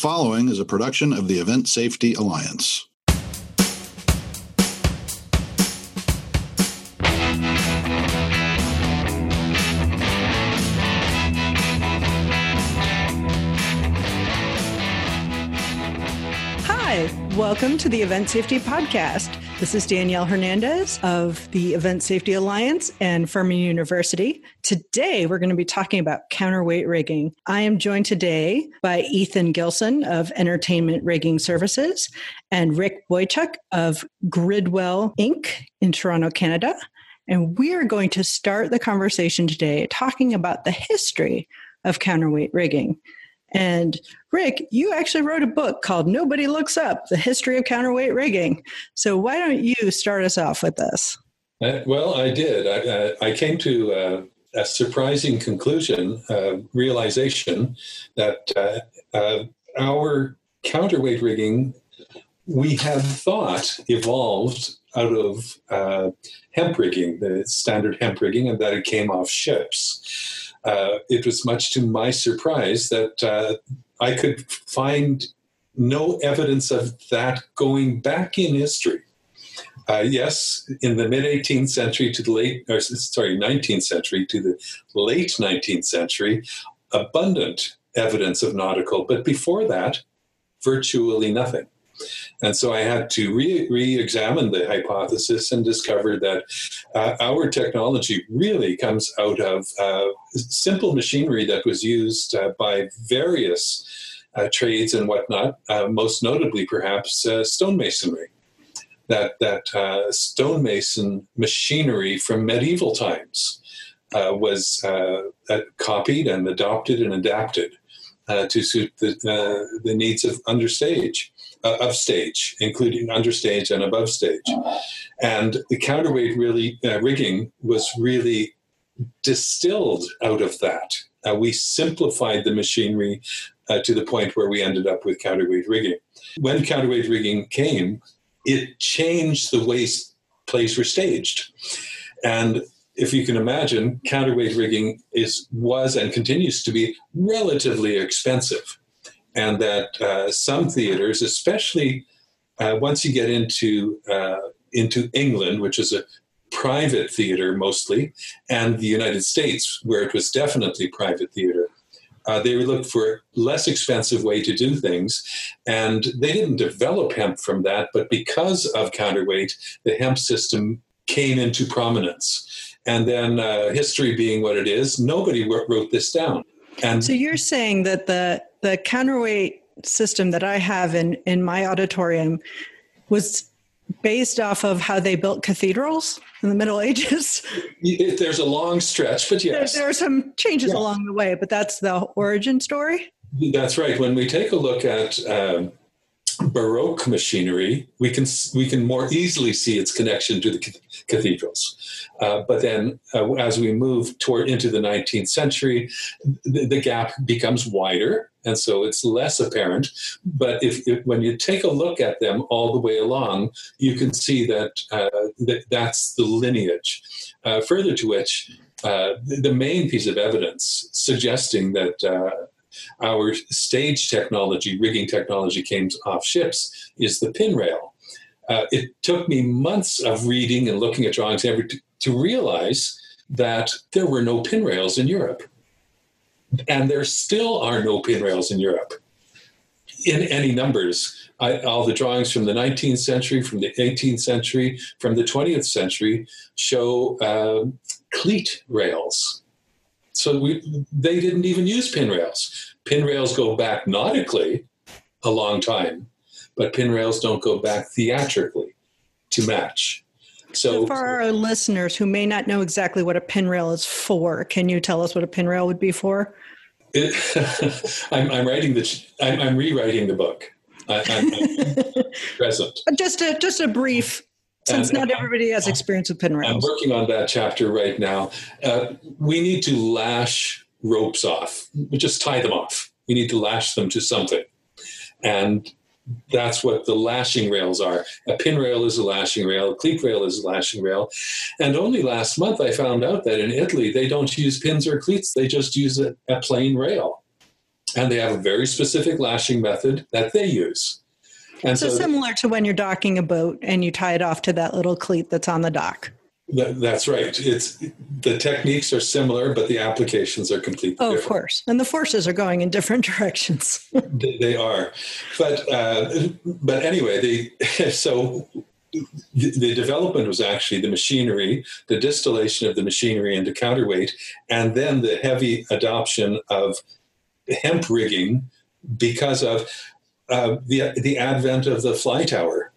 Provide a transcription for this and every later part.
following is a production of the Event Safety Alliance. Hi, welcome to the Event Safety Podcast. This is Danielle Hernandez of the Event Safety Alliance and Furman University. Today, we're going to be talking about counterweight rigging. I am joined today by Ethan Gilson of Entertainment Rigging Services and Rick Boychuk of Gridwell Inc. in Toronto, Canada. And we are going to start the conversation today talking about the history of counterweight rigging. And Rick, you actually wrote a book called Nobody Looks Up The History of Counterweight Rigging. So why don't you start us off with this? Uh, well, I did. I, uh, I came to uh, a surprising conclusion, uh, realization that uh, uh, our counterweight rigging, we had thought evolved out of hemp rigging, the standard hemp rigging, and that it came off ships uh, it was much to my surprise that uh, I could find no evidence of that going back in history. Uh, yes, in the mid 18th century to the late, or sorry, 19th century to the late 19th century, abundant evidence of nautical, but before that, virtually nothing. And so I had to re examine the hypothesis and discover that uh, our technology really comes out of uh, simple machinery that was used uh, by various uh, trades and whatnot, uh, most notably perhaps uh, stonemasonry. That, that stonemason machinery from medieval times was copied and adopted and adapted to suit the, the needs of understage uh, of stage, including understage and above stage. And the counterweight really uh, rigging was really distilled out of that. Uh, we simplified the machinery uh, to the point where we ended up with counterweight rigging. When counterweight rigging came, it changed the way plays were staged. And if you can imagine, counterweight rigging is was and continues to be relatively expensive and that uh, some theaters, especially uh, once you get into uh, into England, which is a private theater mostly, and the United States, where it was definitely private theater, uh, they looked for less expensive way to do things, and they didn't develop hemp from that. But because of counterweight, the hemp system came into prominence. And then, uh, history being what it is, nobody wrote this down. And so you're saying that the the counterweight system that I have in in my auditorium was based off of how they built cathedrals in the Middle Ages. There's a long stretch, but yes, there, there are some changes along the way, but that's the origin story. That's right. When we take a look at um, Baroque machinery, we can we can more easily see its connection to the cathedrals. Uh, but then, uh, as we move toward into the 19th century, the, the, gap becomes wider, and so it's less apparent. But if, if, when you take a look at them all the way along, you can see that, uh, that that's the lineage. Uh, further to which, uh, the main piece of evidence suggesting that our stage technology, rigging technology came off ships, is the pin rail. Uh, it took me months of reading and looking at drawings to, to realize that there were no pin rails in Europe. And there still are no pin rails in Europe in any numbers. I, all the drawings from the 19th century, from the 18th century, from the 20th century show uh, cleat rails. So we, they didn't even use pin rails pin rails go back nautically a long time, but pin rails don't go back theatrically to match. So, so, for our listeners who may not know exactly what a pin rail is for, can you tell us what a pin rail would be for? It, I'm, I'm, writing the. I'm, I'm, rewriting the book. I, am present. Just a just a brief, since and, not everybody has experience with pin rails. I'm working on that chapter right now. Uh, we need to lash ropes off. We just tie them off. We need to lash them to something. And that's what the lashing rails are. A pin rail is a lashing rail, a cleat rail is a lashing rail. And only last month I found out that in Italy they don't use pins or cleats, they just use a, a plain rail. and they have a very specific lashing method that they use. And so, so similar to when you're docking a boat and you tie it off to that little cleat that's on the dock. That, that's right. It's the techniques are similar, but the applications are completely oh, different. of course, and the forces are going in different directions. they, they, are, but uh, but anyway, the so the, the development was actually the machinery, the distillation of the machinery into counterweight, and then the heavy adoption of hemp rigging because of uh, the the advent of the fly tower.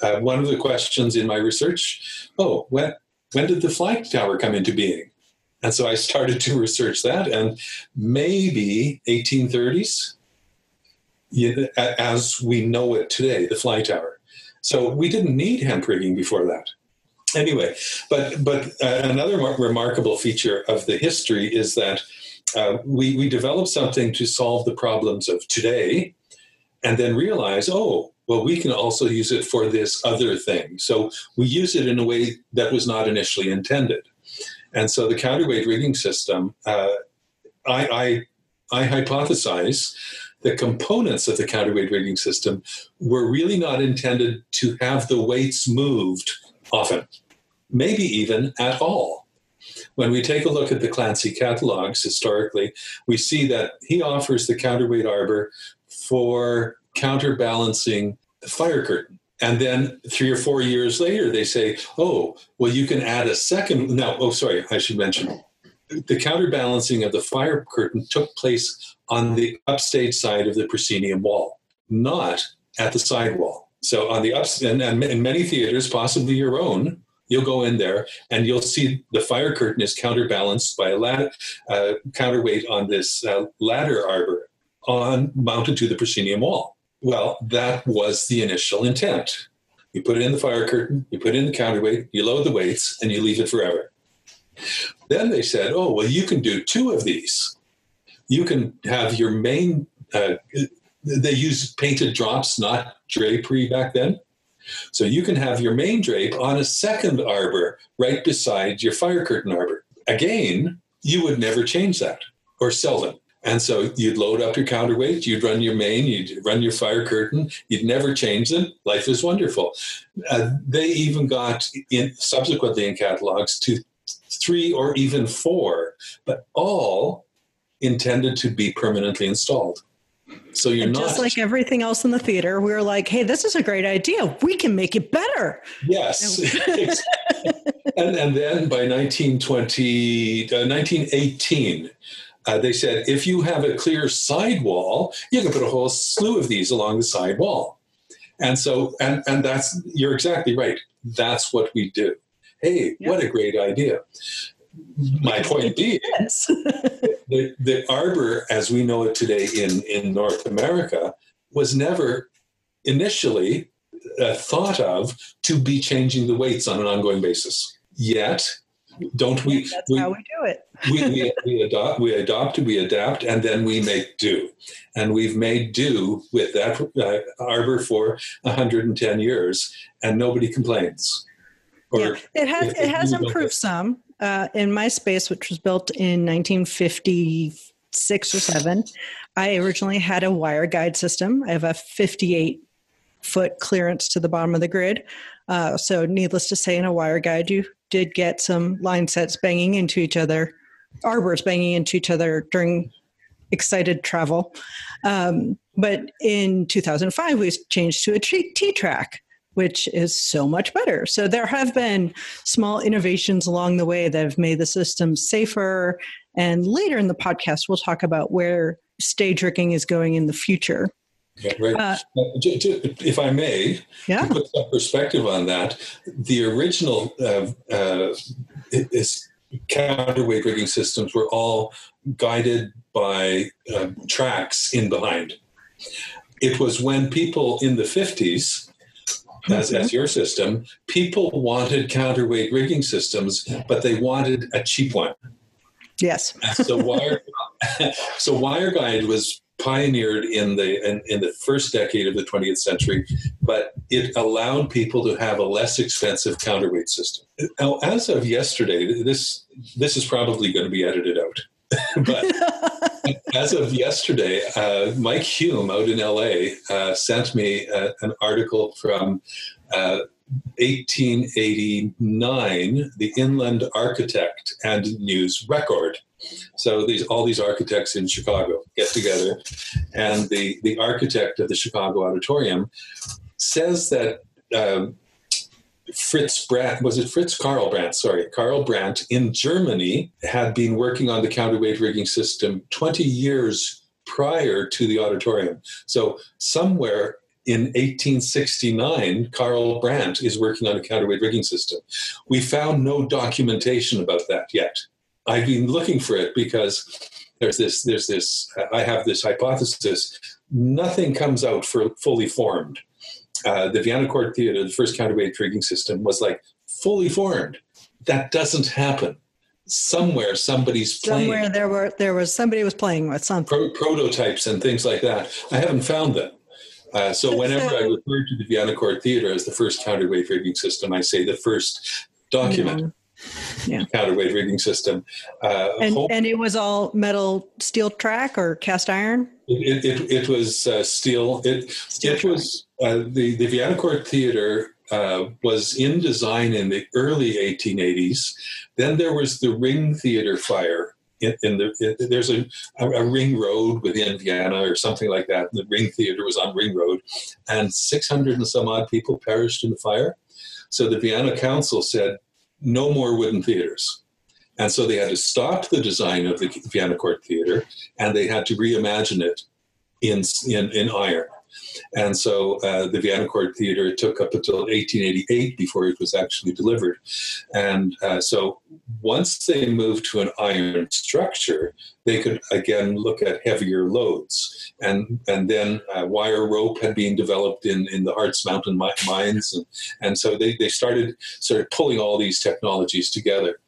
Uh, one of the questions in my research oh when when did the fly tower come into being? And so i started to research that and maybe 1830s as we know it today the fly tower. So we didn't need hemp rigging before that. Anyway but but uh, another remarkable feature of the history is that uh, we, we developed something to solve the problems of today and then realize oh well, we can also use it for this other thing. So we use it in a way that was not initially intended. And so the counterweight rigging system, uh, I, I, I hypothesize the components of the counterweight rigging system were really not intended to have the weights moved often, maybe even at all. When we take a look at the Clancy catalogs historically, we see that he offers the counterweight arbor for counterbalancing the fire curtain. And then three or four years later, they say, oh, well, you can add a second. Now, oh, sorry, I should mention the counterbalancing of the fire curtain took place on the upstage side of the proscenium wall, not at the side wall. So on the ups and, and in many theaters, possibly your own, you'll go in there and you'll see the fire curtain is counterbalanced by a ladder, uh, counterweight on this uh, ladder arbor on mounted to the proscenium wall. Well, that was the initial intent. You put it in the fire curtain, you put it in the counterweight, you load the weights, and you leave it forever. Then they said, oh, well, you can do two of these. You can have your main, uh, they used painted drops, not drapery back then. So you can have your main drape on a second arbor right beside your fire curtain arbor. Again, you would never change that or sell them. And so you'd load up your counterweight, you'd run your main, you'd run your fire curtain, you'd never change them. Life is wonderful. Uh, they even got in subsequently in catalogs to three or even four, but all intended to be permanently installed. So you're and not just like everything else in the theater. We were like, "Hey, this is a great idea. We can make it better." Yes, and, and then by 1920, uh, 1918, uh, they said if you have a clear sidewall, you can put a whole slew of these along the side wall. And so, and, and that's, you're exactly right. That's what we do. Hey, yep. what a great idea. My point being, the, the arbor as we know it today in, in North America was never initially uh, thought of to be changing the weights on an ongoing basis. Yet, don't we? That's we, how we do it. we, we, we, adopt, we adopt, we adapt, and then we make do. And we've made do with that uh, arbor for 110 years, and nobody complains. Or yeah, it has it has improved some. Uh, in my space, which was built in 1956 or seven, I originally had a wire guide system. I have a 58 foot clearance to the bottom of the grid. Uh, so, needless to say, in a wire guide, you did get some line sets banging into each other, arbors banging into each other during excited travel. Um, but in 2005, we changed to a T track, which is so much better. So there have been small innovations along the way that have made the system safer. And later in the podcast, we'll talk about where stage rigging is going in the future. Yeah, right. Uh, if I may, yeah. to put some perspective on that, the original uh, uh, is counterweight rigging systems were all guided by uh, tracks in behind. It was when people in the 50s, as, as your system, people wanted counterweight rigging systems, but they wanted a cheap one. Yes. so wire, so wire guide was pioneered in the in, in, the first decade of the 20th century, but it allowed people to have a less expensive counterweight system. Now, as of yesterday, this this is probably going to be edited out. but as of yesterday, uh, Mike Hume out in LA uh, sent me uh, an article from 1889, uh, the Inland Architect and News Record. So these all these architects in Chicago get together, and the the architect of the Chicago Auditorium says that. Um, Fritz Brandt, was it Fritz Karl Brandt? Sorry, Karl Brandt in Germany had been working on the counterweight rigging system 20 years prior to the auditorium. So somewhere in 1869, Karl Brandt is working on a counterweight rigging system. We found no documentation about that yet. I've been looking for it because there's this, there's this, I have this hypothesis. Nothing comes out for fully formed. Uh, the Vienna Court Theater, the first counterweight rigging system, was like fully formed. That doesn't happen. Somewhere, somebody's playing. Somewhere there were there was somebody was playing with something. Pro- prototypes and things like that. I haven't found them. Uh, so whenever I refer to the Vienna Court Theater as the first counterweight rigging system, I say the first document. Yeah. Counterweight rigging system. Uh, and, hope- and it was all metal steel track or cast iron? It, it, it was uh, steel. It, steel it was uh, the, the Vienna Court Theater uh, was in design in the early 1880s. Then there was the Ring Theater fire in, in the in, there's a, a, a, ring road within Vienna or something like that. The Ring Theater was on Ring Road, and 600 and some odd people perished in the fire. So the Vienna Council said no more wooden theaters. And so they had to stop the design of the Vienna Court Theater and they had to reimagine it in, in, in iron. And so uh, the Vienna Court Theater took up until 1888 before it was actually delivered. And uh, so once they moved to an iron structure, they could again look at heavier loads. And, and then uh, wire rope had been developed in, in the Harz Mountain mines. And, and so they, they started sort of pulling all these technologies together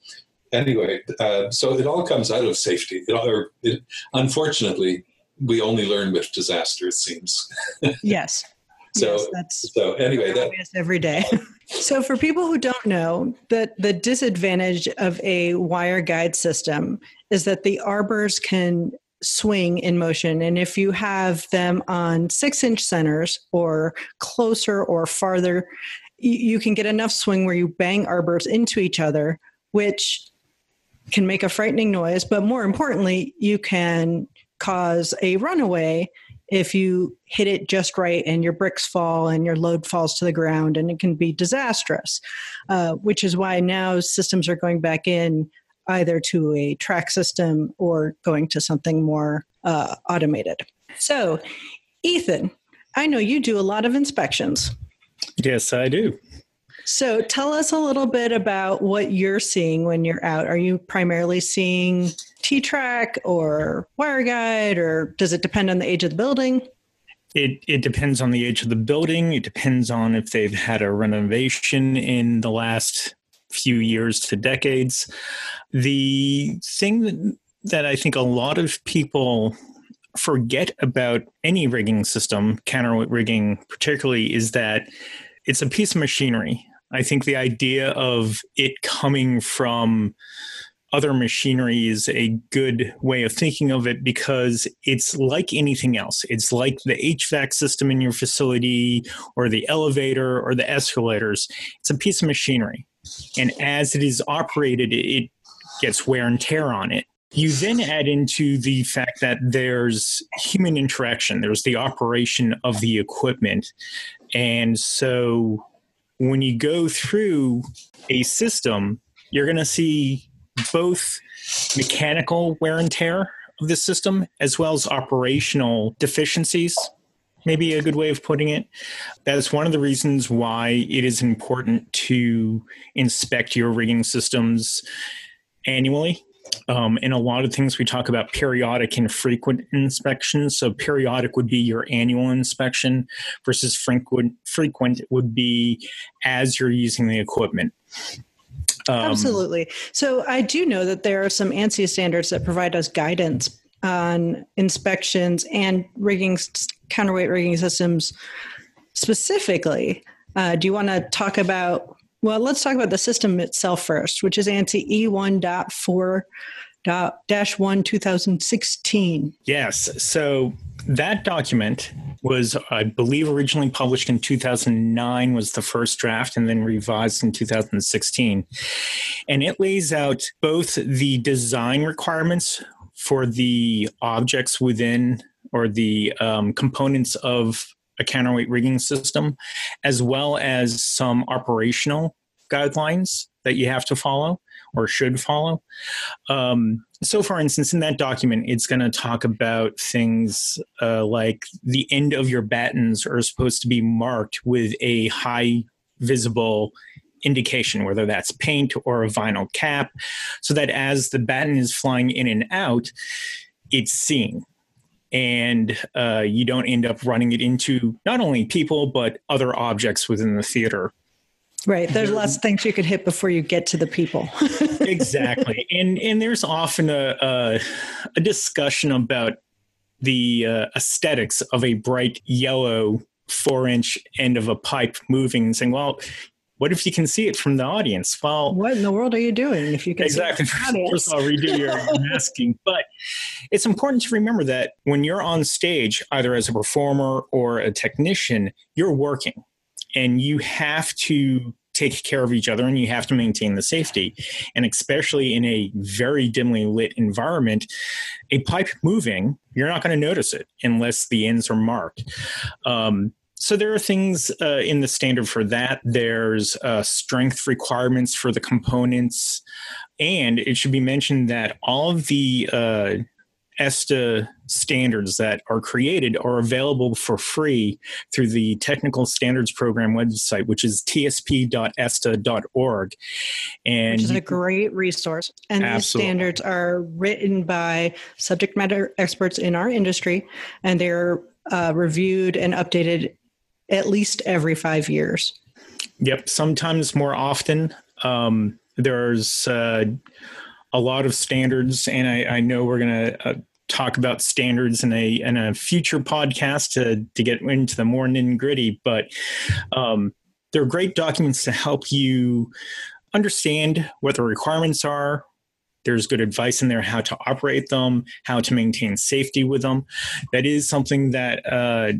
anyway, uh, so it all comes out of safety. It, or it, unfortunately, we only learn with disaster, it seems. yes. So, yes, that's so anyway, that every day. so, for people who don't know, that the disadvantage of a wire guide system is that the arbors can swing in motion. And if you have them on six inch centers or closer or farther, you can get enough swing where you bang arbors into each other, which can make a frightening noise. But more importantly, you can cause a runaway if you hit it just right and your bricks fall and your load falls to the ground and it can be disastrous uh, which is why now systems are going back in either to a track system or going to something more uh, automated. So ethan i know you do a lot of inspections. Yes i do. So tell us a little bit about what you're seeing when you're out. Are you primarily seeing T track or wire guide, or does it depend on the age of the building? It it depends on the age of the building. It depends on if they've had a renovation in the last few years to decades. The thing that, that I think a lot of people forget about any rigging system, counterweight rigging particularly, is that it's a piece of machinery. I think the idea of it coming from other machinery is a good way of thinking of it because it's like anything else. It's like the HVAC system in your facility or the elevator or the escalators. It's a piece of machinery. And as it is operated, it gets wear and tear on it. You then add into the fact that there's human interaction, there's the operation of the equipment. And so when you go through a system, you're going to see both mechanical wear and tear of the system as well as operational deficiencies. Maybe a good way of putting it. That is one of the reasons why it is important to inspect your rigging systems annually um, in a lot of things we talk about periodic and frequent inspections so periodic would be your annual inspection versus frequent frequent would be as you're using the equipment um, absolutely so i do know that there are some ansi standards that provide us guidance on inspections and rigging counterweight rigging systems specifically uh, do you want to talk about well, let's talk about the system itself first, which is ANSI E1.4 dash 1 2016. Yes. So that document was, I believe, originally published in 2009 was the first draft and then revised in 2016. And it lays out both the design requirements for the objects within or the um, components of a counterweight rigging system, as well as some operational guidelines that you have to follow or should follow. Um, so, for instance, in that document, it's going to talk about things uh, like the end of your battens are supposed to be marked with a high visible indication, whether that's paint or a vinyl cap, so that as the batten is flying in and out, it's seen. And uh, you don't end up running it into not only people, but other objects within the theater. Right. There's lots of things you could hit before you get to the people. exactly. And and there's often a a, a discussion about the uh, aesthetics of a bright yellow four inch end of a pipe moving and saying, well, what if you can see it from the audience? Well, what in the world are you doing if you can exactly? First of all, redo your masking, but it's important to remember that when you're on stage, either as a performer or a technician, you're working and you have to take care of each other and you have to maintain the safety. And especially in a very dimly lit environment, a pipe moving, you're not going to notice it unless the ends are marked. Um, so there are things uh, in the standard for that. There's uh, strength requirements for the components, and it should be mentioned that all of the uh, ESTA standards that are created are available for free through the Technical Standards Program website, which is tsp.esta.org. And which is a great resource. And absolutely. these standards are written by subject matter experts in our industry, and they're uh, reviewed and updated at least every five years. Yep, sometimes more often. Um, there's uh, a lot of standards, and I, I know we're going to uh, talk about standards in a in a future podcast to to get into the more nitty gritty. But um, they're great documents to help you understand what the requirements are. There's good advice in there how to operate them, how to maintain safety with them. That is something that uh,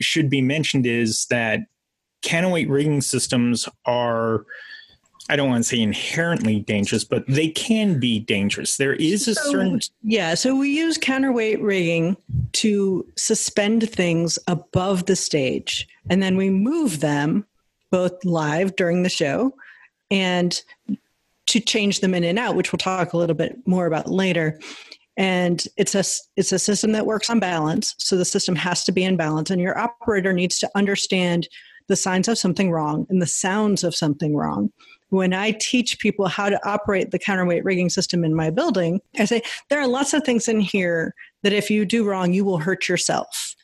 should be mentioned. Is that counterweight rigging systems are I don't want to say inherently dangerous, but they can be dangerous. There is a so, certain. Yeah. So we use counterweight rigging to suspend things above the stage, and then we move them both live during the show and to change them in and out, which we'll talk a little bit more about later. And it's a it's a system that works on balance, so the system has to be in balance, and your operator needs to understand the signs of something wrong and the sounds of something wrong when I teach people how to operate the counterweight rigging system in my building, I say there are lots of things in here that if you do wrong, you will hurt yourself.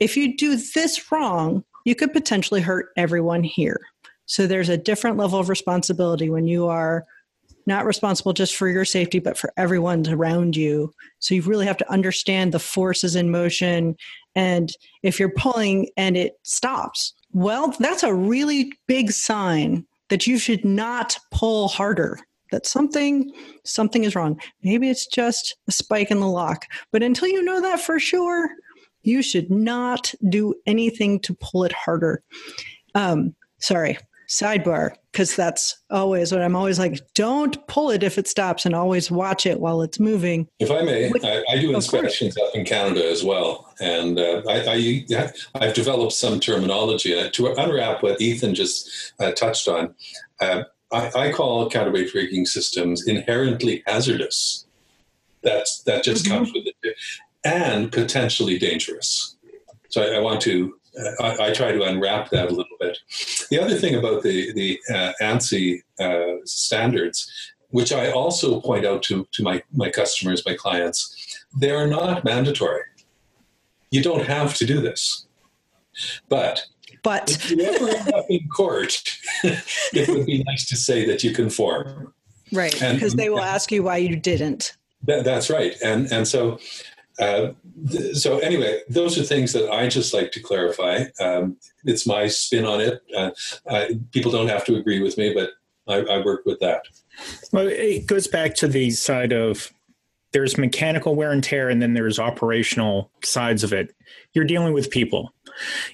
If you do this wrong, you could potentially hurt everyone here. So there's a different level of responsibility when you are not responsible just for your safety, but for everyone's around you. So you really have to understand the forces in motion. And if you're pulling and it stops, well, that's a really big sign that you should not pull harder that something something is wrong. Maybe it's just a spike in the lock but until you know that for sure you should not do anything to pull it harder. Um, sorry sidebar because that's always what I'm always like. Don't pull it if it stops, and always watch it while it's moving. If I may, I, I do inspections up in Canada as well, and uh, I, have developed some terminology uh, to unwrap what Ethan just uh, touched on. Uh, I, I, call counterweight rigging systems inherently hazardous. That's that just mm-hmm. comes with it, and potentially dangerous. So I, I want to I, I, try to unwrap that a little bit. The other thing about the the uh, ANSI uh, standards, which I also point out to to my my customers, my clients, they are not mandatory. You don't have to do this, but. But if you ever end up in court, it would be nice to say that you conform. Right, because they will ask you why you didn't. That, that's right, and and so uh, so anyway, those are things that I just like to clarify. Um, it's my spin on it. Uh, I, people don't have to agree with me, but I, I, work with that. Well, it goes back to the side of there's mechanical wear and tear, and then there's operational sides of it. You're dealing with people.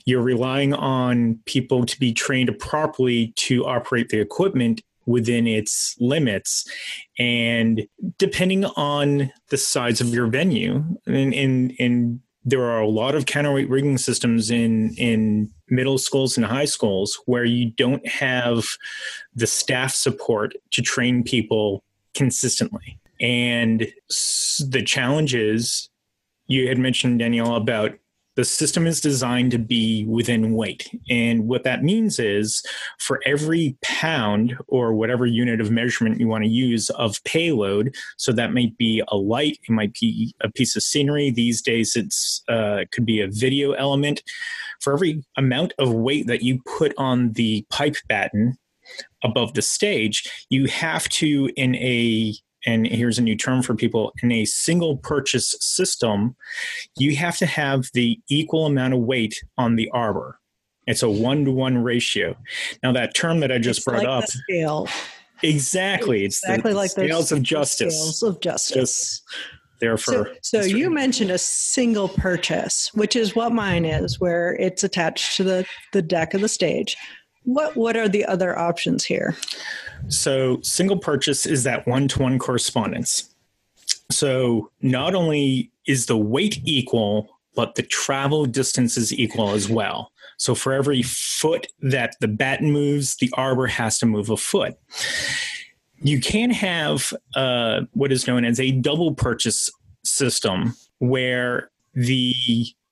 You're relying on people to be trained properly to operate the equipment within its limits. And depending on the size of your venue and there are a lot of counterweight rigging systems in in middle schools and high schools where you don't have the staff support to train people consistently. And the challenge is you had mentioned danielle about the system is designed to be within weight. And what that means is for every pound or whatever unit of measurement you want to use of payload, so that might be a light, it might be a piece of scenery. These days, it's uh, it could be a video element. For every amount of weight that you put on the pipe batten above the stage, you have to, in a and here's a new term for people in a single purchase system, you have to have the equal amount of weight on the arbor. It's a one to one ratio. Now, that term that I just it's brought like up. scale. Exactly. It's exactly the like scales of justice. Scales of justice. Just there for. So, so you mentioned a single purchase, which is what mine is, where it's attached to the, the deck of the stage. What what are the other options here? So, single purchase is that one to one correspondence. So, not only is the weight equal, but the travel distance is equal as well. So, for every foot that the batten moves, the arbor has to move a foot. You can have uh, what is known as a double purchase system where the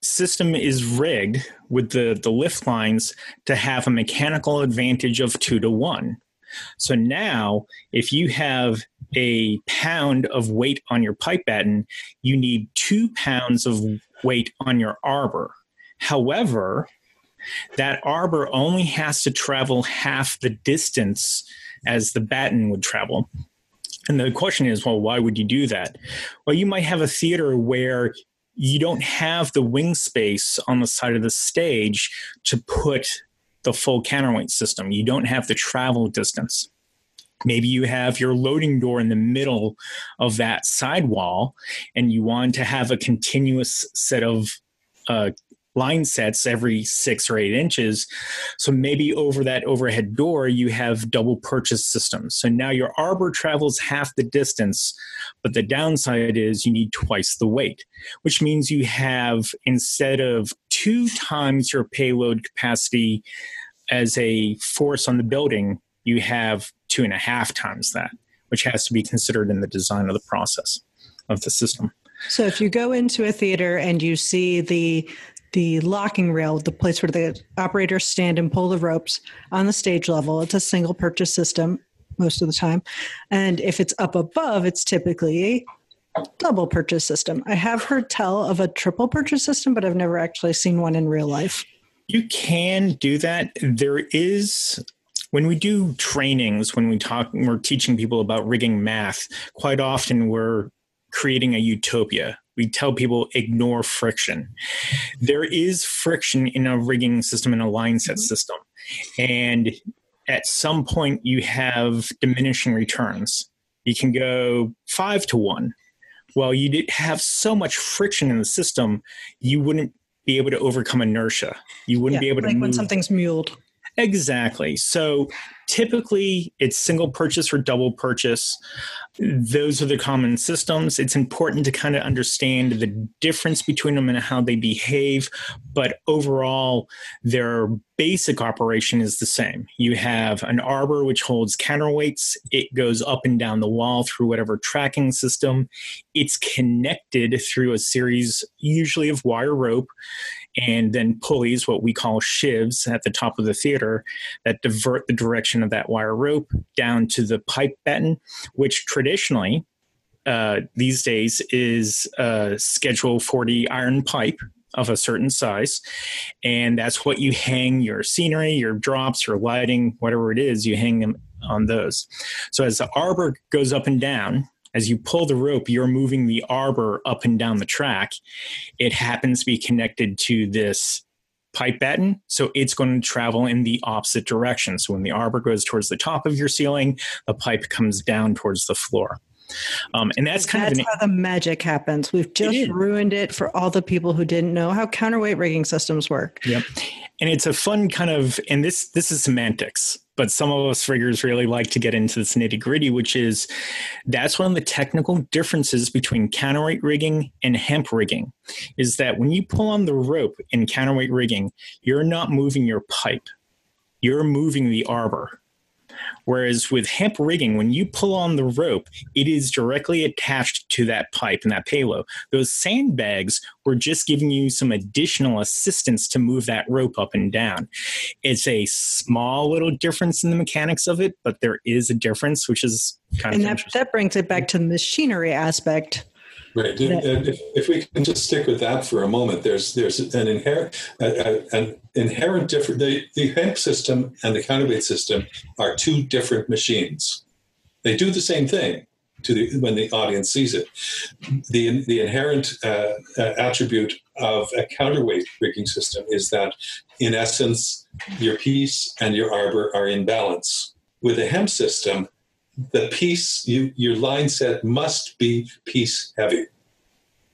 system is rigged with the, the lift lines to have a mechanical advantage of two to one. So now, if you have a pound of weight on your pipe batten, you need two pounds of weight on your arbor. However, that arbor only has to travel half the distance as the batten would travel. And the question is, well, why would you do that? Well, you might have a theater where you don't have the wing space on the side of the stage to put the full counterweight system. You don't have the travel distance. Maybe you have your loading door in the middle of that sidewall and you want to have a continuous set of uh, line sets every six or eight inches. So maybe over that overhead door, you have double purchase systems. So now your arbor travels half the distance, but the downside is you need twice the weight, which means you have instead of two times your payload capacity as a force on the building, you have two and a half times that, which has to be considered in the design of the process of the system. So if you go into a theater and you see the the locking rail, the place where the operators stand and pull the ropes on the stage level. It's a single purchase system most of the time. And if it's up above, it's typically a double purchase system. I have heard tell of a triple purchase system, but I've never actually seen one in real life. You can do that. There is when we do trainings, when we talk, we're teaching people about rigging math, quite often we're creating a utopia we tell people ignore friction. There is friction in a rigging system and a line set mm-hmm. system. And at some point, you have diminishing returns. You can go five to one. Well, you did have so much friction in the system, you wouldn't be able to overcome inertia. You wouldn't yeah, be able to like move. when something's muled. Exactly. So typically it's single purchase or double purchase. Those are the common systems. It's important to kind of understand the difference between them and how they behave. But overall, their basic operation is the same. You have an arbor which holds counterweights, it goes up and down the wall through whatever tracking system. It's connected through a series, usually of wire rope and then pulleys, what we call sheaves, at the top of the theater that divert the direction of that wire rope down to the pipe batten, which traditionally uh, these days is a Schedule 40 iron pipe of a certain size. And that's what you hang your scenery, your drops, your lighting, whatever it is, you hang them on those. So as the arbor goes up and down, as you pull the rope, you're moving the arbor up and down the track. It happens to be connected to this pipe batten, so it's going to travel in the opposite direction. So when the arbor goes towards the top of your ceiling, the pipe comes down towards the floor. Um, and that's kind that's of an, how the magic happens. We've just ruined it for all the people who didn't know how counterweight rigging systems work. Yep. And it's a fun kind of, and this this is semantics, but some of us riggers really like to get into this nitty gritty, which is that's one of the technical differences between counterweight rigging and hemp rigging, is that when you pull on the rope in counterweight rigging, you're not moving your pipe, you're moving the arbor Whereas with hemp rigging, when you pull on the rope, it is directly attached to that pipe and that payload. Those sandbags were just giving you some additional assistance to move that rope up and down. It's a small little difference in the mechanics of it, but there is a difference, which is kind and of And that, that brings it back to the machinery aspect Right. If, if, we can just stick with that for a moment, there's there's an inherent an inherent different. The, the hemp system and the counterweight system are two different machines. They do the same thing to the when the audience sees it. The the inherent uh, uh, attribute of a counterweight rigging system is that, in essence, your piece and your arbor are in balance. With a hemp system, the piece you, your line set must be piece heavy.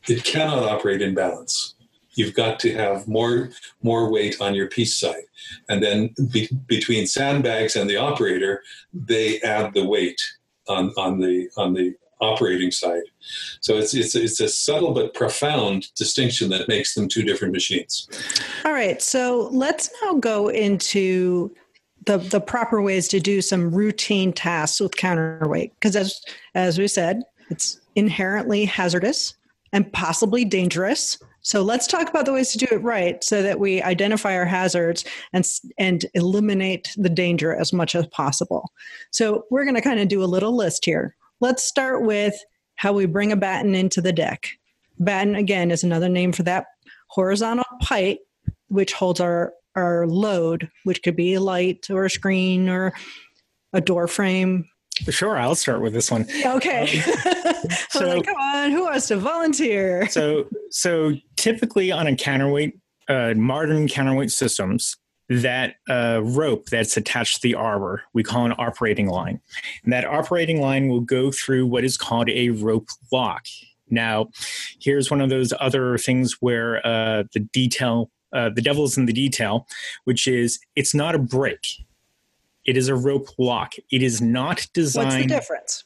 It cannot operate in balance. You've got to have more more weight on your piece side, and then be, between sandbags and the operator, they add the weight on on the on the operating side. So it's it's it's a subtle but profound distinction that makes them two different machines. All right, so let's now go into the the proper ways to do some routine tasks with counterweight. Because as as we said it's inherently hazardous and possibly dangerous. So let's talk about the ways to do it right so that we identify our hazards and and eliminate the danger as much as possible. So we're going to kind of do a little list here. Let's start with how we bring a batten into the deck. Batten again is another name for that horizontal pipe which holds our our load, which could be a light or a screen or a door frame. Sure, I'll start with this one. Okay. Um, so, like, come on, who wants to volunteer? so, so typically on a counterweight, uh, modern counterweight systems, that uh, rope that's attached to the arbor, we call an operating line. And that operating line will go through what is called a rope lock. Now, here's one of those other things where uh, the detail uh, the devil's in the detail, which is it's not a brake. It is a rope lock. It is not designed. What's the difference?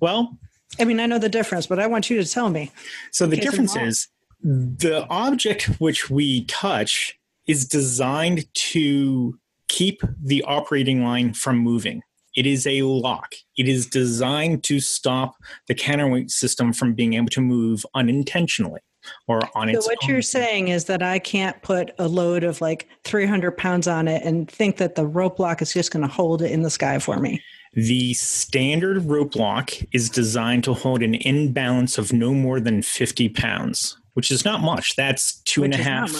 Well, I mean, I know the difference, but I want you to tell me. So the difference is the object which we touch is designed to keep the operating line from moving. It is a lock. It is designed to stop the counterweight system from being able to move unintentionally or on so its what own. you're saying is that i can't put a load of like 300 pounds on it and think that the rope lock is just going to hold it in the sky for me. The standard rope lock is designed to hold an imbalance of no more than 50 pounds which is not much. That's two which and a half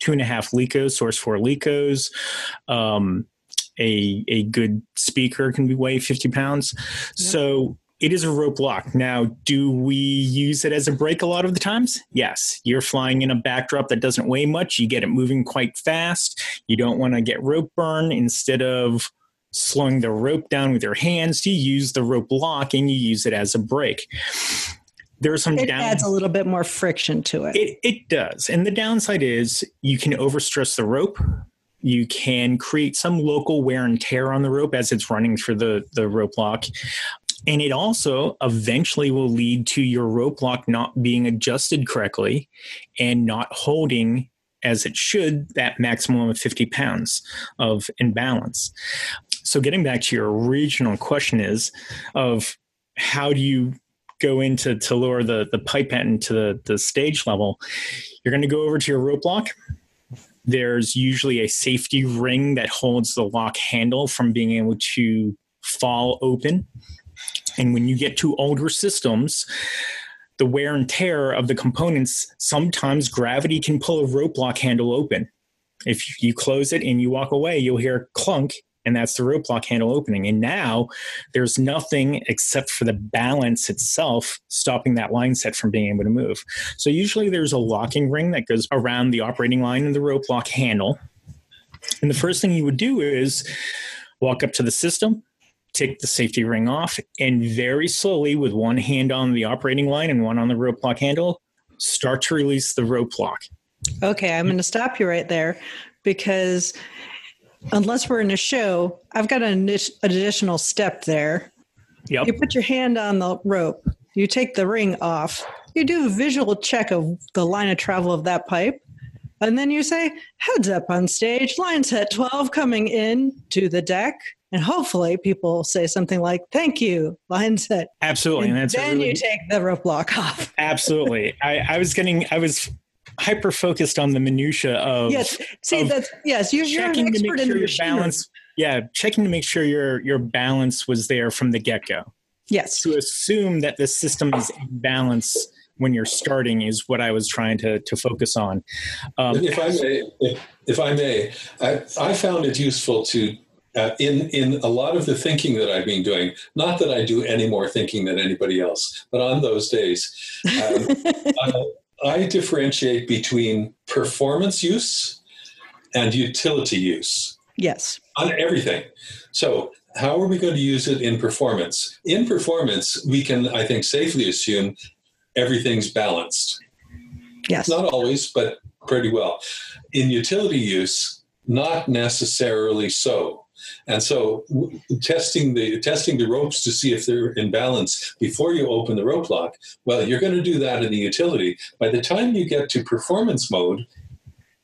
two and a half lekos Source Four lekos. Um, a a good speaker can be weigh 50 pounds. Yep. so it is a rope lock. Now, do we use it as a brake a lot of the times? Yes. You're flying in a backdrop that doesn't weigh much. You get it moving quite fast. You don't want to get rope burn. Instead of slowing the rope down with your hands, you use the rope lock and you use it as a brake. There's some it down- adds a little bit more friction to it. it. It does. And the downside is you can overstress the rope. You can create some local wear and tear on the rope as it's running through the, the rope lock. And it also eventually will lead to your rope lock not being adjusted correctly and not holding as it should that maximum of 50 pounds of imbalance. So getting back to your original question is of how do you go into to lower the, the pipe end to the, the stage level, you're going to go over to your rope lock. There's usually a safety ring that holds the lock handle from being able to fall open and when you get to older systems, the wear and tear of the components, sometimes gravity can pull a rope lock handle open. If you close it and you walk away, you'll hear clunk, and that's the rope lock handle opening. And now there's nothing except for the balance itself stopping that line set from being able to move. So usually there's a locking ring that goes around the operating line and the rope lock handle. And the first thing you would do is walk up to the system, take the safety ring off, and very slowly, with one hand on the operating line and one on the rope lock handle, start to release the rope lock. Okay, I'm going to stop you right there because unless we're in a show, I've got an additional step there. Yep. You put your hand on the rope, you take the ring off, you do a visual check of the line of travel of that pipe, and then you say, heads up on stage, line set 12 coming in to the deck. And hopefully people say something like, thank you, line set. Absolutely. And, and then really, you take the rope lock off. absolutely. I, I was getting, I was hyper focused on the minutia of yes. See, of that's yes. You're, you're an expert in sure the balance. Yeah, checking to make sure your your balance was there from the get go. Yes. To assume that the system is in balance when you're starting is what I was trying to to focus on. Um, if I may, if, if I may, I, I found it useful to uh, in in a lot of the thinking that I've been doing. Not that I do any more thinking than anybody else, but on those days, um, uh, I differentiate between performance use and utility use. Yes. On everything. So, how are we going to use it in performance? In performance, we can, I think, safely assume everything's balanced. Yes. Not always, but pretty well. In utility use, not necessarily so. And so, w- testing the testing the ropes to see if they're in balance before you open the rope lock. Well, you're going to do that in the utility. By the time you get to performance mode,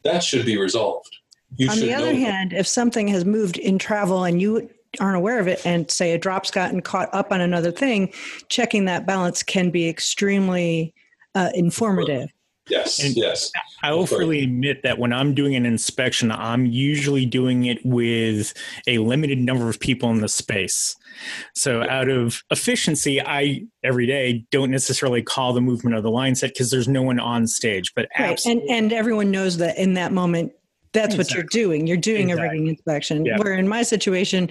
that should be resolved. You On the other hand, if something has moved in travel and you aren't aware of it and say a drop's gotten caught up on another thing, checking that balance can be extremely uh, informative. Yes, and yes. I will freely admit that when I'm doing an inspection, I'm usually doing it with a limited number of people in the space. So out of efficiency, I every day don't necessarily call the movement of the line set because there's no one on stage. But right. and and everyone knows that in that moment that's exactly. what you're doing. You're doing exactly. a rigging inspection. Yeah. Where in my situation,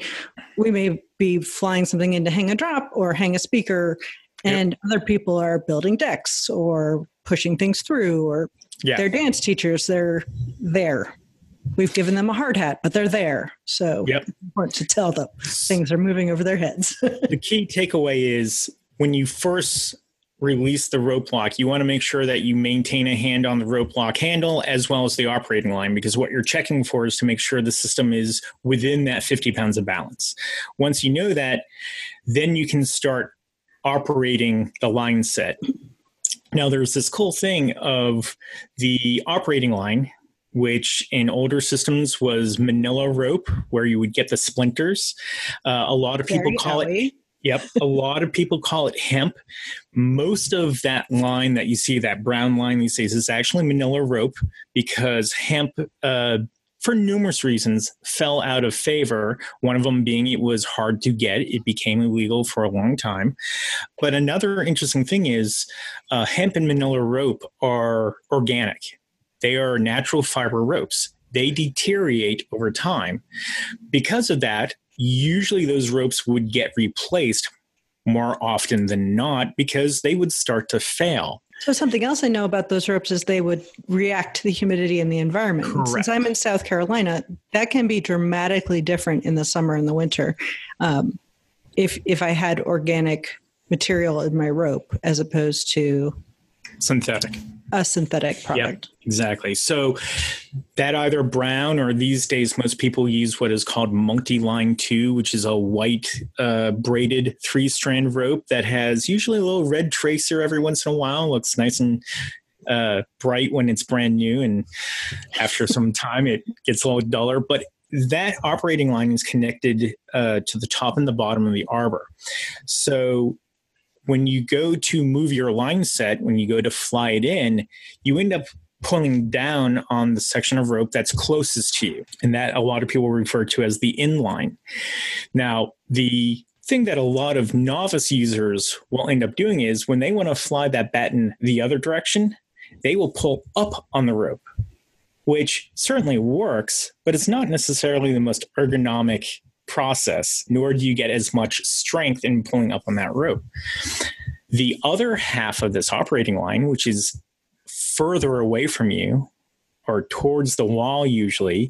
we may be flying something in to hang a drop or hang a speaker, and yep. other people are building decks or pushing things through or yeah. they're dance teachers they're there. We've given them a hard hat but they're there. So yep. it's important to tell them things are moving over their heads. The key takeaway is when you first release the rope lock you want to make sure that you maintain a hand on the rope lock handle as well as the operating line because what you're checking for is to make sure the system is within that 50 pounds of balance. Once you know that then you can start operating the line set now, there's this cool thing of the operating line, which in older systems was manila rope, where you would get the splinters. Uh, a lot of people call it. Yep. A lot of people call it hemp. Most of that line that you see, that brown line these days, is actually manila rope because hemp uh, for numerous reasons, fell out of favor. One of them being it was hard to get, it became illegal for a long time. But another interesting thing is uh, hemp and manila rope are organic, they are natural fiber ropes. They deteriorate over time. Because of that, usually those ropes would get replaced more often than not because they would start to fail. So something else I know about those ropes is they would react to the humidity in the environment. Correct. Since I'm in South Carolina, that can be dramatically different in the summer and the winter. Um, if if I had organic material in my rope as opposed to synthetic a synthetic product. Yep, exactly. So that either brown or these days most people use what is called multi line two, which is a white uh, braided three strand rope that has usually a little red tracer every once in a while. Looks nice and uh, bright when it's brand new, and after some time it gets a little duller. But that operating line is connected uh, to the top and the bottom of the arbor. So when you go to move your line set, when you go to fly it in, you end up pulling down on the section of rope that's closest to you. And that a lot of people refer to as the inline. Now, the thing that a lot of novice users will end up doing is when they want to fly that batten the other direction, they will pull up on the rope, which certainly works, but it's not necessarily the most ergonomic process, nor do you get as much strength in pulling up on that rope. The other half of this operating line, which is further away from you, or towards the wall usually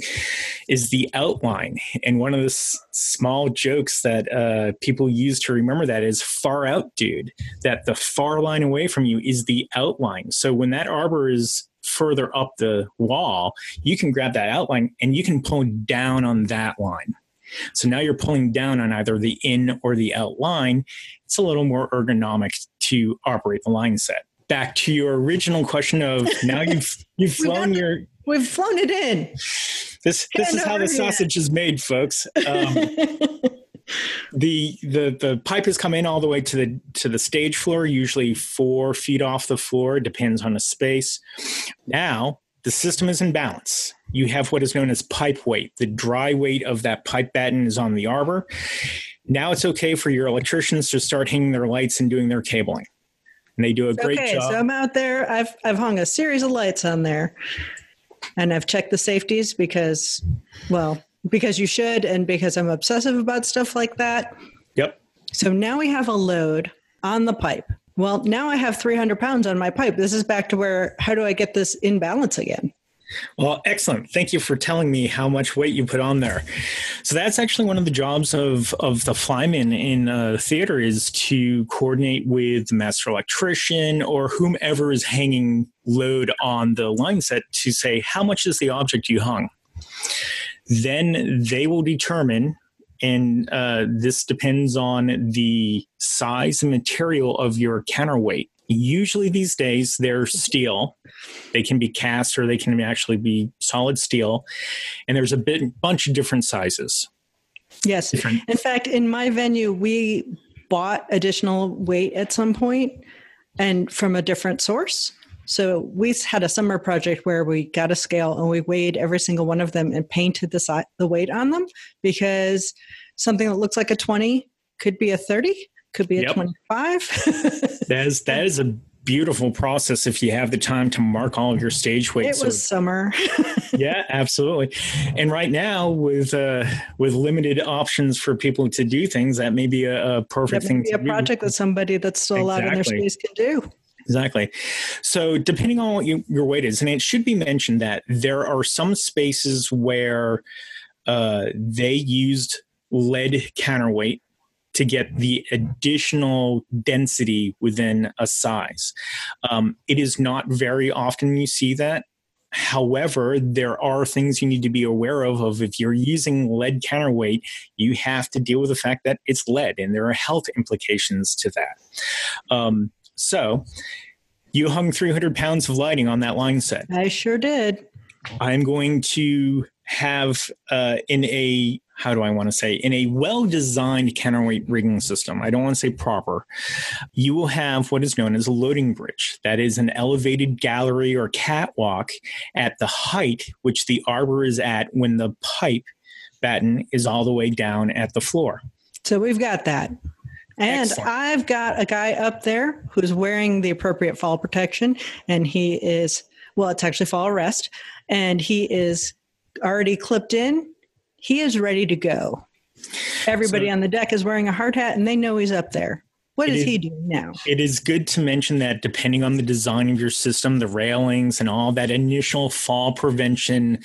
is the outline. And one of the s- small jokes that uh, people use to remember that is far out, dude, that the far line away from you is the outline. So when that arbor is further up the wall, you can grab that outline and you can pull down on that line. So now you're pulling down on either the in or the out line. It's a little more ergonomic to operate the line set. Back to your original question of now you've you've flown your We've flown it in. this this is how the sausage is made, folks. Um, the the the pipe has come in all the way to the to the stage floor, usually four feet off the floor. Depends on the space. Now the system is in balance. You have what is known as pipe weight. The dry weight of that pipe batten is on the arbor. Now it's okay for your electricians to start hanging their lights and doing their cabling. And they do a great okay, job. so I'm out there. I've I've hung a series of lights on there, and I've checked the safeties because, well, because you should, and because I'm obsessive about stuff like that. yep. So now we have a load on the pipe. Well, now I have 300 pounds on my pipe. This is back to where how do I get this in balance again? Well, excellent. Thank you for telling me how much weight you put on there. So that's actually one of the jobs of of the flyman in uh, theater is to coordinate with the master electrician or whomever is hanging load on the line set to say how much is the object you hung. Then they will determine, and uh, this depends on the size and material of your counterweight. Usually these days they're steel. They can be cast or they can actually be solid steel. And there's a bit, bunch of different sizes. Yes. Different. In fact, in my venue, we bought additional weight at some point and from a different source. So we had a summer project where we got a scale and we weighed every single one of them and painted the si- the weight on them because something that looks like a 20 could be a 30, could be a Yep. 25. That is that is a beautiful process if you have the time to mark all of your stage weight. it was summer. yeah, absolutely. And right now, with uh, with limited options for people to do things, that may be a, a perfect that thing be a do. project that somebody that's still alive in their space can do. Exactly. So, depending on what you, your weight is, and it should be mentioned that there are some spaces where uh, they used lead counterweight to get the additional density within a size. Um, it is not very often you see that. However, there are things you need to be aware of. Of if you're using lead counterweight, you have to deal with the fact that it's lead, and there are health implications to that. Um, so, you hung 300 pounds of lighting on that line set. I sure did. I'm going to have uh, in a how do I want to say in a well-designed counterweight rigging system. I don't want to say proper. You will have what is known as a loading bridge. That is an elevated gallery or catwalk at the height which the arbor is at when the pipe batten is all the way down at the floor. So we've got that. And Excellent. I've got a guy up there who's wearing the appropriate fall protection, and he is, well, it's actually fall arrest, and he is already clipped in. He is ready to go. Everybody So- on the deck is wearing a hard hat, and they know he's up there. What is is- he doing now? It is good to mention that depending on the design of your system, the railings and all that initial fall prevention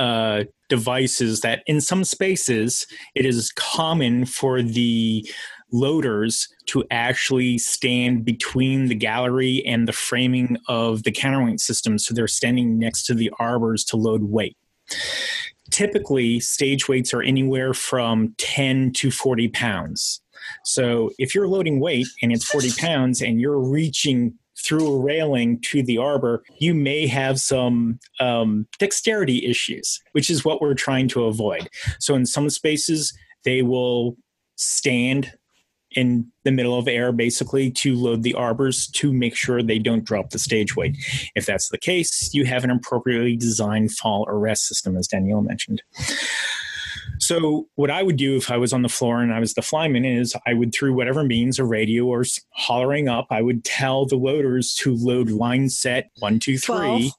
uh, devices, that in some spaces it is common for the loaders to actually stand between the gallery and the framing of the counterweight system. So they're standing next to the arbors to load weight. Typically, stage weights are anywhere from 10 to 40 pounds. So if you're loading weight and it's 40 pounds and you're reaching through a railing to the arbor, you may have some um, dexterity issues, which is what we're trying to avoid. So in some spaces, they will stand in the middle of air basically to load the arbors to make sure they don't drop the stage weight. If that's the case, you have an appropriately designed fall arrest system, as Danielle mentioned. So what I would do if I was on the floor and I was the flyman is I would through whatever means a radio or hollering up, I would tell the loaders to load line set one, two, three,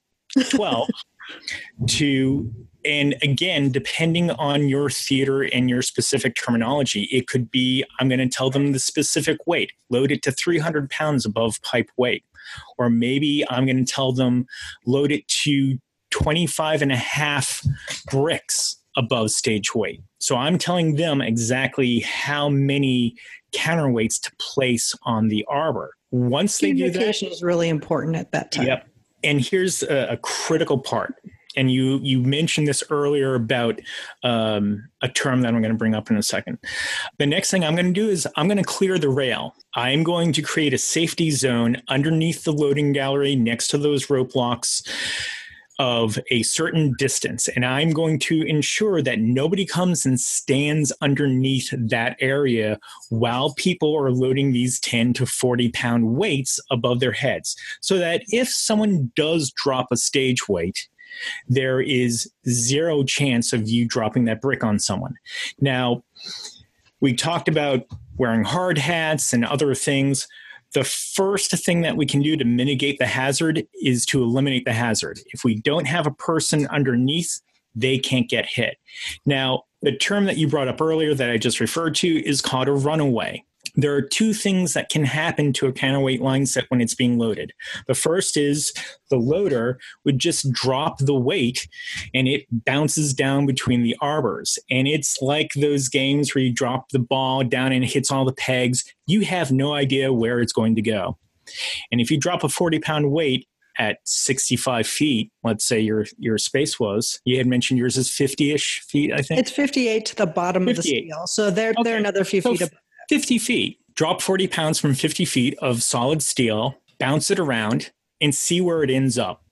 12 to and again depending on your theater and your specific terminology it could be i'm going to tell them the specific weight load it to 300 pounds above pipe weight or maybe i'm going to tell them load it to 25 and a half bricks above stage weight. So I'm telling them exactly how many counterweights to place on the arbor. Once they do that, Communication is really important at that time. Yep. And here's a, a critical part. And you you mentioned this earlier about um, a term that I'm going to bring up in a second. The next thing I'm going to do is I'm going to clear the rail. I'm going to create a safety zone underneath the loading gallery next to those rope locks of a certain distance. And I'm going to ensure that nobody comes and stands underneath that area while people are loading these 10 to 40 pound weights above their heads. So that if someone does drop a stage weight, there is zero chance of you dropping that brick on someone. Now, we talked about wearing hard hats and other things the first thing that we can do to mitigate the hazard is to eliminate the hazard. If we don't have a person underneath, they can't get hit. Now, the term that you brought up earlier that I just referred to is called a runaway there are two things that can happen to a counterweight line set when it's being loaded. The first is the loader would just drop the weight and it bounces down between the arbors. And it's like those games where you drop the ball down and it hits all the pegs. You have no idea where it's going to go. And if you drop a 40 pound weight, at 65 feet, let's say your your space was. You had mentioned yours is 50-ish feet, I think. It's 58 to the bottom 58. of the steel. So they're okay. they're another few so feet 50 feet, drop 40 pounds from 50 feet of solid steel, bounce it around, and see where it ends up.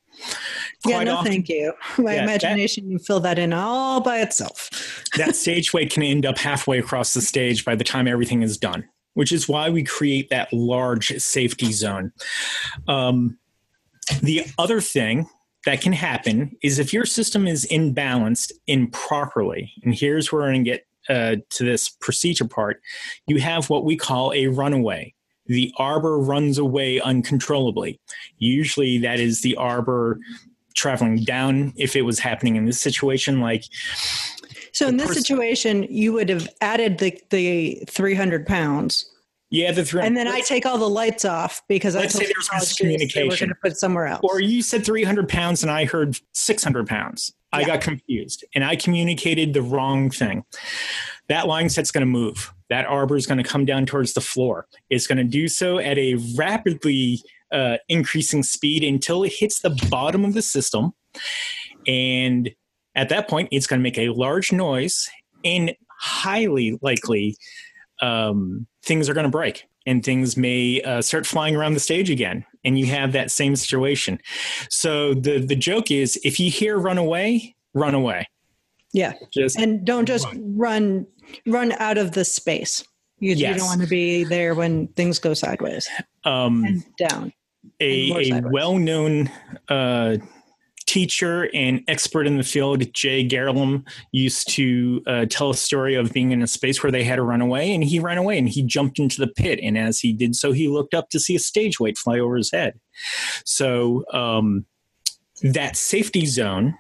Quite yeah, no, often, thank you. My yeah, imagination that, you fill that in all by itself. that stage weight can end up halfway across the stage by the time everything is done, which is why we create that large safety zone. Um, the other thing that can happen is if your system is imbalanced improperly, and here's where I'm going to get uh, to this procedure part, you have what we call a runaway. The arbor runs away uncontrollably. Usually, that is the arbor traveling down. If it was happening in this situation, like so, in this situation, you would have added the the three hundred pounds. Yeah, the three. And then I take all the lights off because let's I say there's miscommunication. We're going to put somewhere else. Or you said 300 pounds and I heard 600 pounds. I got confused and I communicated the wrong thing. That line set's going to move. That arbor is going to come down towards the floor. It's going to do so at a rapidly uh, increasing speed until it hits the bottom of the system. And at that point, it's going to make a large noise and highly likely um, things are going to break and things may uh, start flying around the stage again and you have that same situation. So the the joke is if you hear run away run away. Yeah. Just and don't just run. run, run out of the space. You, yes. you don't want to be there when things go sideways. Um and down. a, a well-known uh teacher and expert in the field, Jay Glerum, used to uh, tell a story of being in a space where they had to run away, and he ran away and he jumped into the pit. And as he did so, he looked up to see a stage weight fly over his head. So um, that safety zone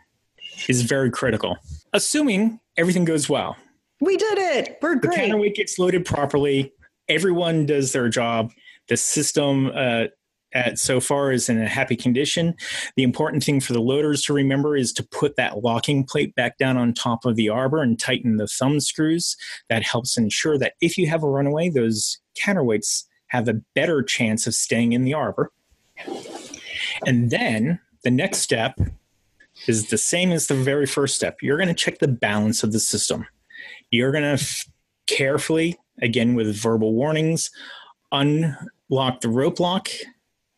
is very critical, assuming everything goes well. We did it. We're great. The counterweight gets loaded properly. Everyone does their job. The system uh, at so far is in a happy condition. The important thing for the loaders to remember is to put that locking plate back down on top of the arbor and tighten the thumb screws. That helps ensure that if you have a runaway, those counterweights have a better chance of staying in the arbor. And then the next step is the same as the very first step. You're going to check the balance of the system. You're going to f- carefully, again with verbal warnings, unlock the rope lock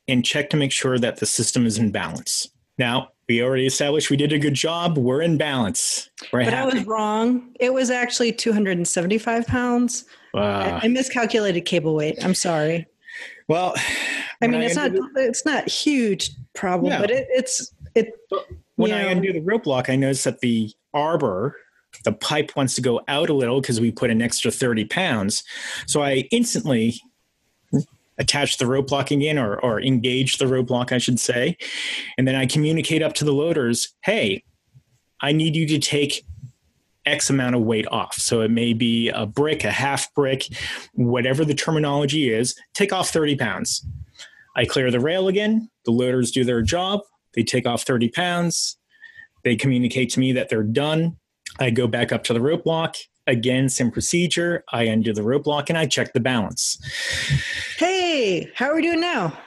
and check to make sure that the system is in balance. Now, we already established we did a good job. We're in balance. We're but happy. I was wrong. It was actually 275 pounds. Wow. I, I miscalculated cable weight. I'm sorry. Well, I mean, it's not the, it's not huge problem, but it, it's it. When I undo the rope lock, I noticed that the arbor, the pipe wants to go out a little because we put an extra 30 pounds. So I instantly attach the rope lock again or, or engage the rope lock, I should say. And then I communicate up to the loaders, hey, I need you to take X amount of weight off. So it may be a brick, a half brick, whatever the terminology is, take off 30 pounds. I clear the rail again. The loaders do their job. They take off 30 pounds. They communicate to me that they're done. I go back up to the rope lock. Again, same procedure. I undo the rope lock and I check the balance. Hey, how are we doing now?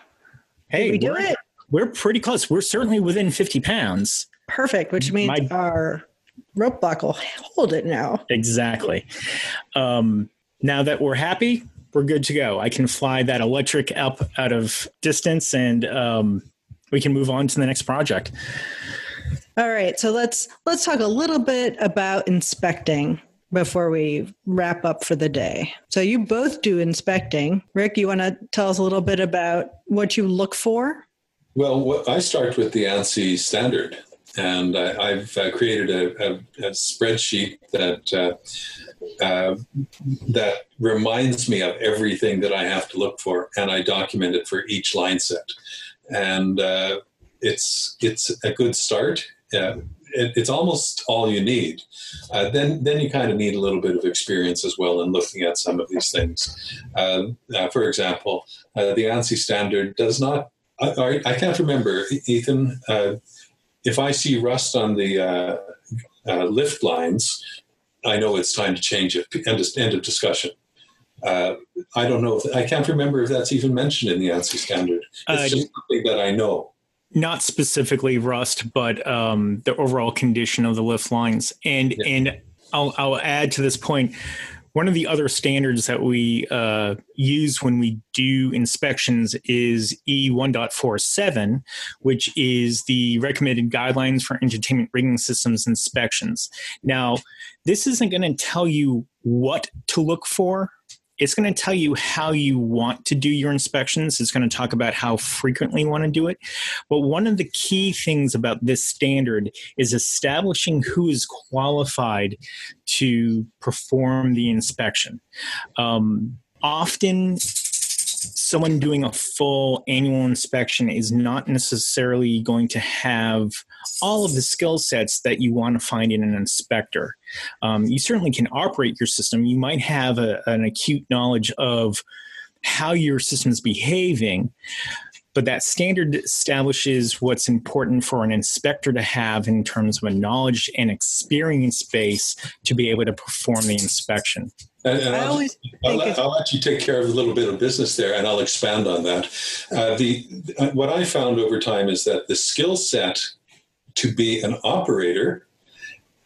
Hey, Did we do we're, it? we're pretty close. We're certainly within 50 pounds. Perfect, which means My- our rope lock will hold it now. Exactly. Um, now that we're happy, we're good to go. I can fly that electric up out of distance and um, we can move on to the next project. All right, so let's let's talk a little bit about inspecting before we wrap up for the day. So you both do inspecting. Rick, you want to tell us a little bit about what you look for? Well, I start with the ANSI standard, and I, I've uh, created a, a, a spreadsheet that uh, uh, that reminds me of everything that I have to look for, and I document it for each line set. And uh, it's it's a good start. It, it's almost all you need. Uh, then then you kind of need a little bit of experience as well in looking at some of these things. Uh, uh, for example, uh, the ANSI standard does not I, I, I can't remember, Ethan. Uh, if I see rust on the uh, uh, lift lines, I know it's time to change it. End of, end of discussion. Uh, I don't know if I can't remember if that's even mentioned in the ANSI standard. It's just something that I know. Not specifically rust, but um, the overall condition of the lift lines. And Yeah. and I'll, I'll add to this point. One of the other standards that we uh, use when we do inspections is E E1.47, which is the recommended guidelines for entertainment rigging systems inspections. Now, this isn't going to tell you what to look for. It's going to tell you how you want to do your inspections. It's going to talk about how frequently you want to do it. But one of the key things about this standard is establishing who is qualified to perform the inspection. Um, often, someone doing a full annual inspection is not necessarily going to have all of the skill sets that you want to find in an inspector. Um, you certainly can operate your system. You might have a, an acute knowledge of how your system is behaving, but that standard establishes what's important for an inspector to have in terms of a knowledge and experience base to be able to perform the inspection. And, and I I'll, always I'll, let, I'll let you take care of a little bit of business there, and I'll expand on that. Uh, the uh, what I found over time is that the skill set to be an operator,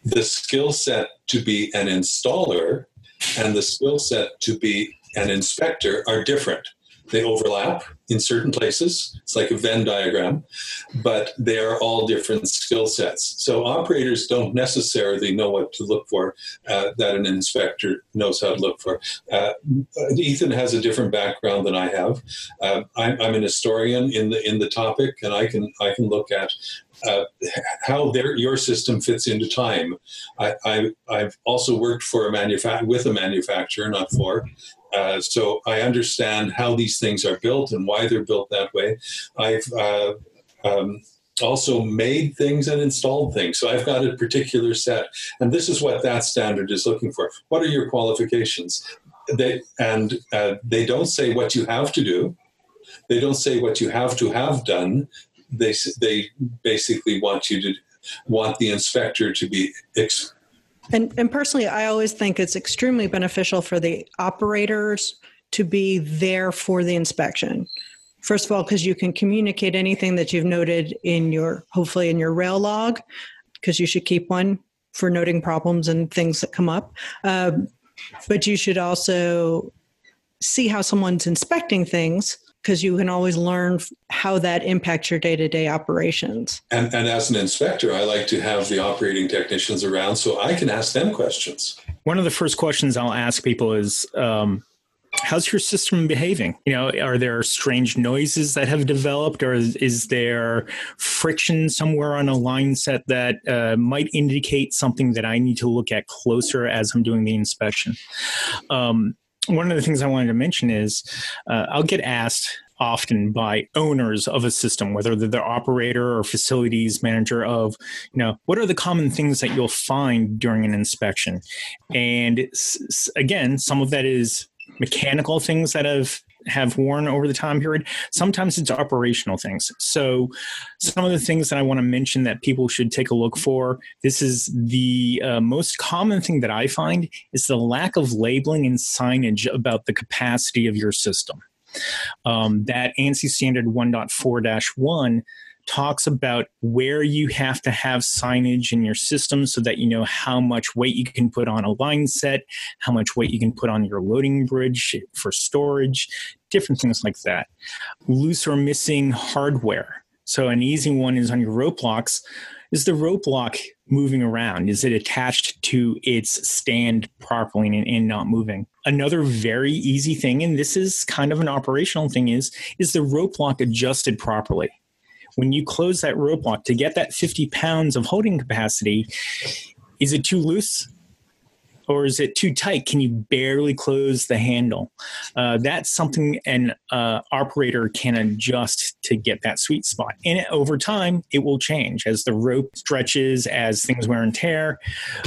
the skill set to be an installer, and the skill set to be an inspector are different. They overlap in certain places. It's like a Venn diagram, but they are all different skill sets. So operators don't necessarily know what to look for uh, that an inspector knows how to look for. Uh, Ethan has a different background than I have. Uh, I'm, I'm an historian in the in the topic, and I can I can look at uh, how their your system fits into time. I, I I've also worked for a manufa- with a manufacturer, not for. Uh, so I understand how these things are built and why they're built that way. I've uh, um, also made things and installed things. So I've got a particular set, and this is what that standard is looking for. What are your qualifications? They and uh, they don't say what you have to do. They don't say what you have to have done. They they basically want you to want the inspector to be ex- And, and personally, I always think it's extremely beneficial for the operators to be there for the inspection. First of all, because you can communicate anything that you've noted in your, hopefully in your rail log, because you should keep one for noting problems and things that come up. Um, but you should also see how someone's inspecting things because you can always learn how that impacts your day-to-day operations. And, and as an inspector, I like to have the operating technicians around so I can ask them questions. One of the first questions I'll ask people is, um, how's your system behaving? You know, are there strange noises that have developed, or is, is there friction somewhere on a line set that uh, might indicate something that I need to look at closer as I'm doing the inspection? Um, one of the things I wanted to mention is uh, I'll get asked often by owners of a system, whether they're the operator or facilities manager, of you know what are the common things that you'll find during an inspection, and again, some of that is mechanical things that have have worn over the time period. Sometimes it's operational things. So, some of the things that I want to mention that people should take a look for this is the uh, most common thing that I find is the lack of labeling and signage about the capacity of your system. Um, that ANSI standard 1.4 1 talks about where you have to have signage in your system so that you know how much weight you can put on a line set, how much weight you can put on your loading bridge for storage, different things like that. Loose or missing hardware. So, an easy one is on your rope locks. Is the rope lock moving around? Is it attached to its stand properly and, and, not moving? Another very easy thing, and this is kind of an operational thing, is is the rope lock adjusted properly? When you close that rope lock to get that 50 pounds of holding capacity, is it too loose? Or is it too tight? Can you barely close the handle? Uh, that's something an uh, operator can adjust to get that sweet spot. And over time, it will change as the rope stretches, as things wear and tear.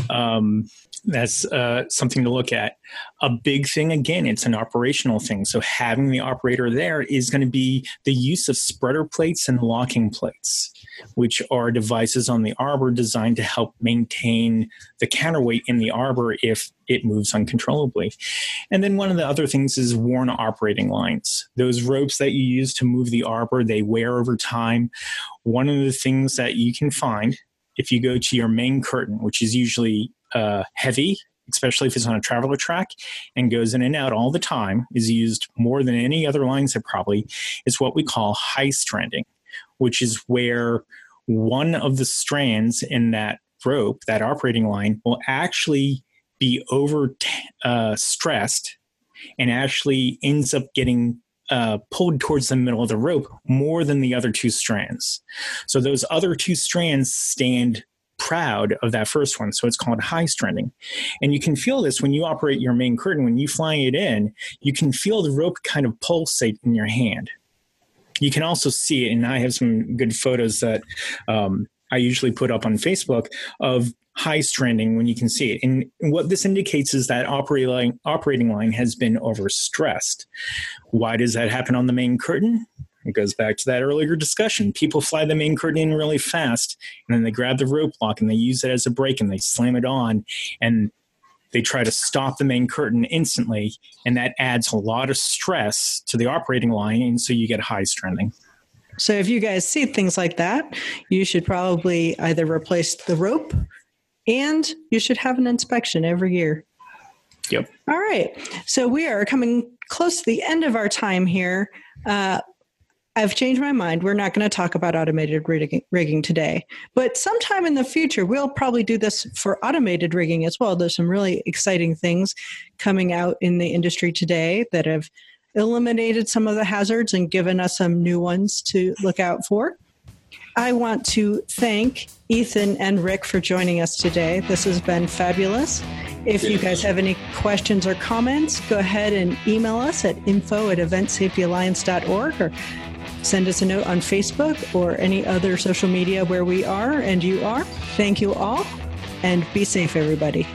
Um, that's uh, something to look at. A big thing, again, it's an operational thing. So having the operator there is going to be the use of spreader plates and locking plates, which are devices on the arbor designed to help maintain the counterweight in the arbor if it moves uncontrollably. And then one of the other things is worn operating lines. Those ropes that you use to move the arbor, they wear over time. One of the things that you can find if you go to your main curtain, which is usually uh, heavy, especially if it's on a traveler track and goes in and out all the time, is used more than any other line set probably, is what we call high stranding, which is where one of the strands in that rope, that operating line, will actually be over uh, stressed and actually ends up getting uh, pulled towards the middle of the rope more than the other two strands. So those other two strands stand proud of that first one. So it's called high stranding. And you can feel this when you operate your main curtain. When you fly it in, you can feel the rope kind of pulsate in your hand. You can also see it, and I have some good photos that um, I usually put up on Facebook of high stranding when you can see it. And what this indicates is that operating line, operating line has been overstressed. Why does that happen on the main curtain? It goes back to that earlier discussion. People fly the main curtain in really fast, and then they grab the rope lock and they use it as a brake and they slam it on, and they try to stop the main curtain instantly, and that adds a lot of stress to the operating line, and so you get high stranding. So if you guys see things like that, you should probably either replace the rope and you should have an inspection every year. Yep. All right. So we are coming close to the end of our time here. Uh, I've changed my mind. We're not going to talk about automated rigging, today, but sometime in the future, we'll probably do this for automated rigging as well. There's some really exciting things coming out in the industry today that have eliminated some of the hazards and given us some new ones to look out for. I want to thank Ethan and Rick for joining us today. This has been fabulous. If you guys have any questions or comments, go ahead and email us at info at eventsafetyalliance.org or Send us a note on Facebook or any other social media where we are and you are. Thank you all and be safe, everybody.